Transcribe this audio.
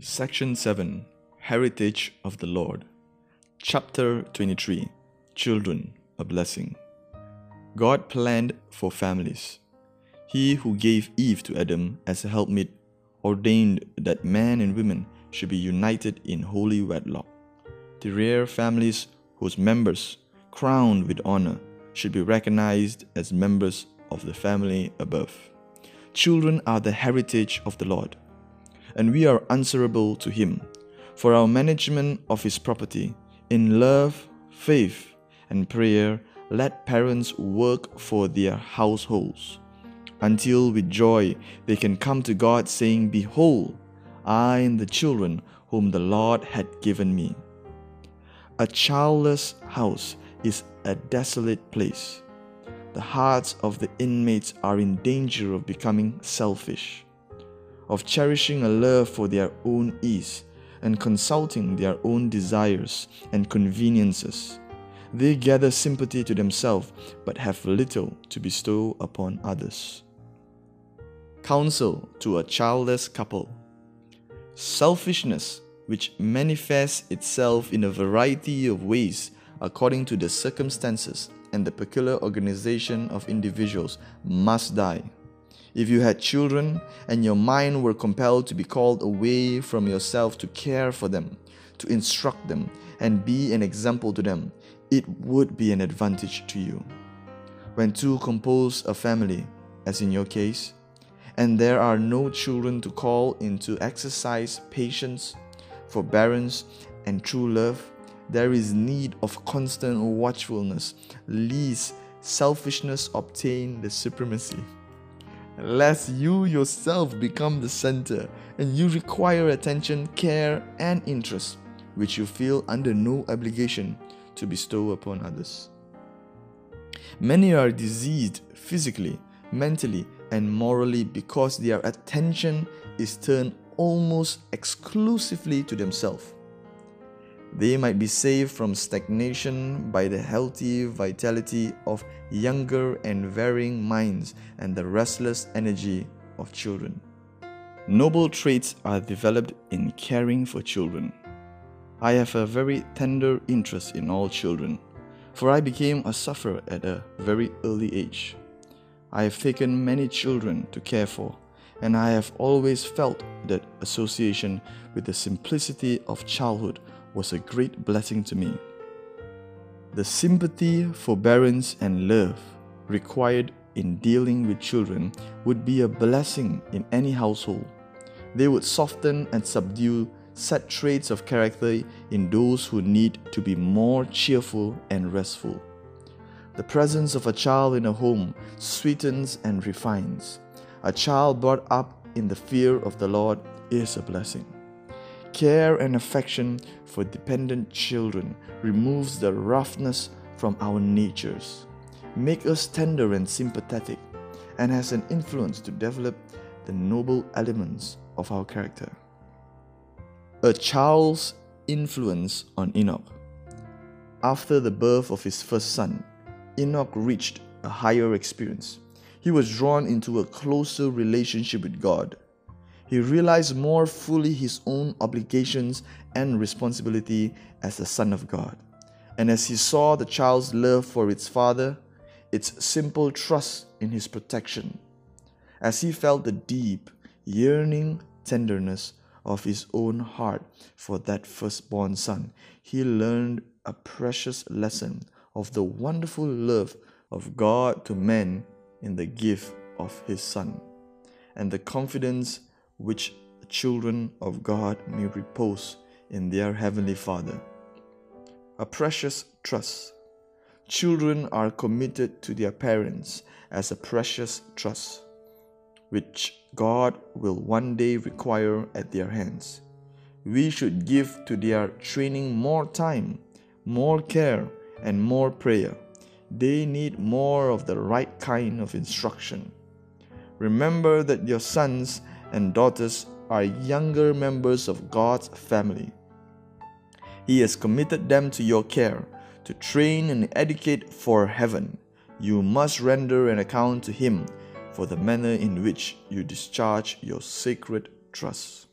Section 7 Heritage of the Lord. Chapter 23 Children, a Blessing. God planned for families. He who gave Eve to Adam as a helpmeet ordained that man and women should be united in holy wedlock. The rare families whose members, crowned with honor, should be recognized as members of the family above. Children are the heritage of the Lord and we are answerable to Him for our management of His property. In love, faith, and prayer, let parents work for their households until with joy they can come to God, saying, Behold, I and the children whom the Lord had given me. A childless house is a desolate place. The hearts of the inmates are in danger of becoming selfish of cherishing a love for their own ease and consulting their own desires and conveniences. They gather sympathy to themselves but have little to bestow upon others. Counsel to a childless couple Selfishness, which manifests itself in a variety of ways according to the circumstances and the peculiar organization of individuals, must die. If you had children and your mind were compelled to be called away from yourself to care for them, to instruct them, and be an example to them, it would be an advantage to you. When two compose a family, as in your case, and there are no children to call into exercise patience, forbearance, and true love, there is need of constant watchfulness, lest selfishness obtain the supremacy lest you yourself become the center and you require attention, care, and interest, which you feel under no obligation to bestow upon others. Many are diseased physically, mentally, and morally because their attention is turned almost exclusively to themselves. They might be saved from stagnation by the healthy vitality of younger and varying minds and the restless energy of children. Noble traits are developed in caring for children. I have a very tender interest in all children, for I became a sufferer at a very early age. I have taken many children to care for, and I have always felt that association with the simplicity of childhood was a great blessing to me. The sympathy, forbearance, and love required in dealing with children would be a blessing in any household. They would soften and subdue set traits of character in those who need to be more cheerful and restful. The presence of a child in a home sweetens and refines. A child brought up in the fear of the Lord is a blessing. Care and affection for dependent children removes the roughness from our natures, make us tender and sympathetic, and has an influence to develop the noble elements of our character. A child's influence on Enoch. After the birth of his first son, Enoch reached a higher experience. He was drawn into a closer relationship with God he realized more fully his own obligations and responsibility as the Son of God. And as he saw the child's love for its father, its simple trust in his protection, as he felt the deep, yearning tenderness of his own heart for that firstborn son, he learned a precious lesson of the wonderful love of God to men in the gift of his son, and the confidence which children of God may repose in their Heavenly Father. A precious trust. Children are committed to their parents as a precious trust, which God will one day require at their hands. We should give to their training more time, more care, and more prayer. They need more of the right kind of instruction. Remember that your sons and daughters are younger members of God's family. He has committed them to your care to train and educate for heaven. You must render an account to Him for the manner in which you discharge your sacred trust.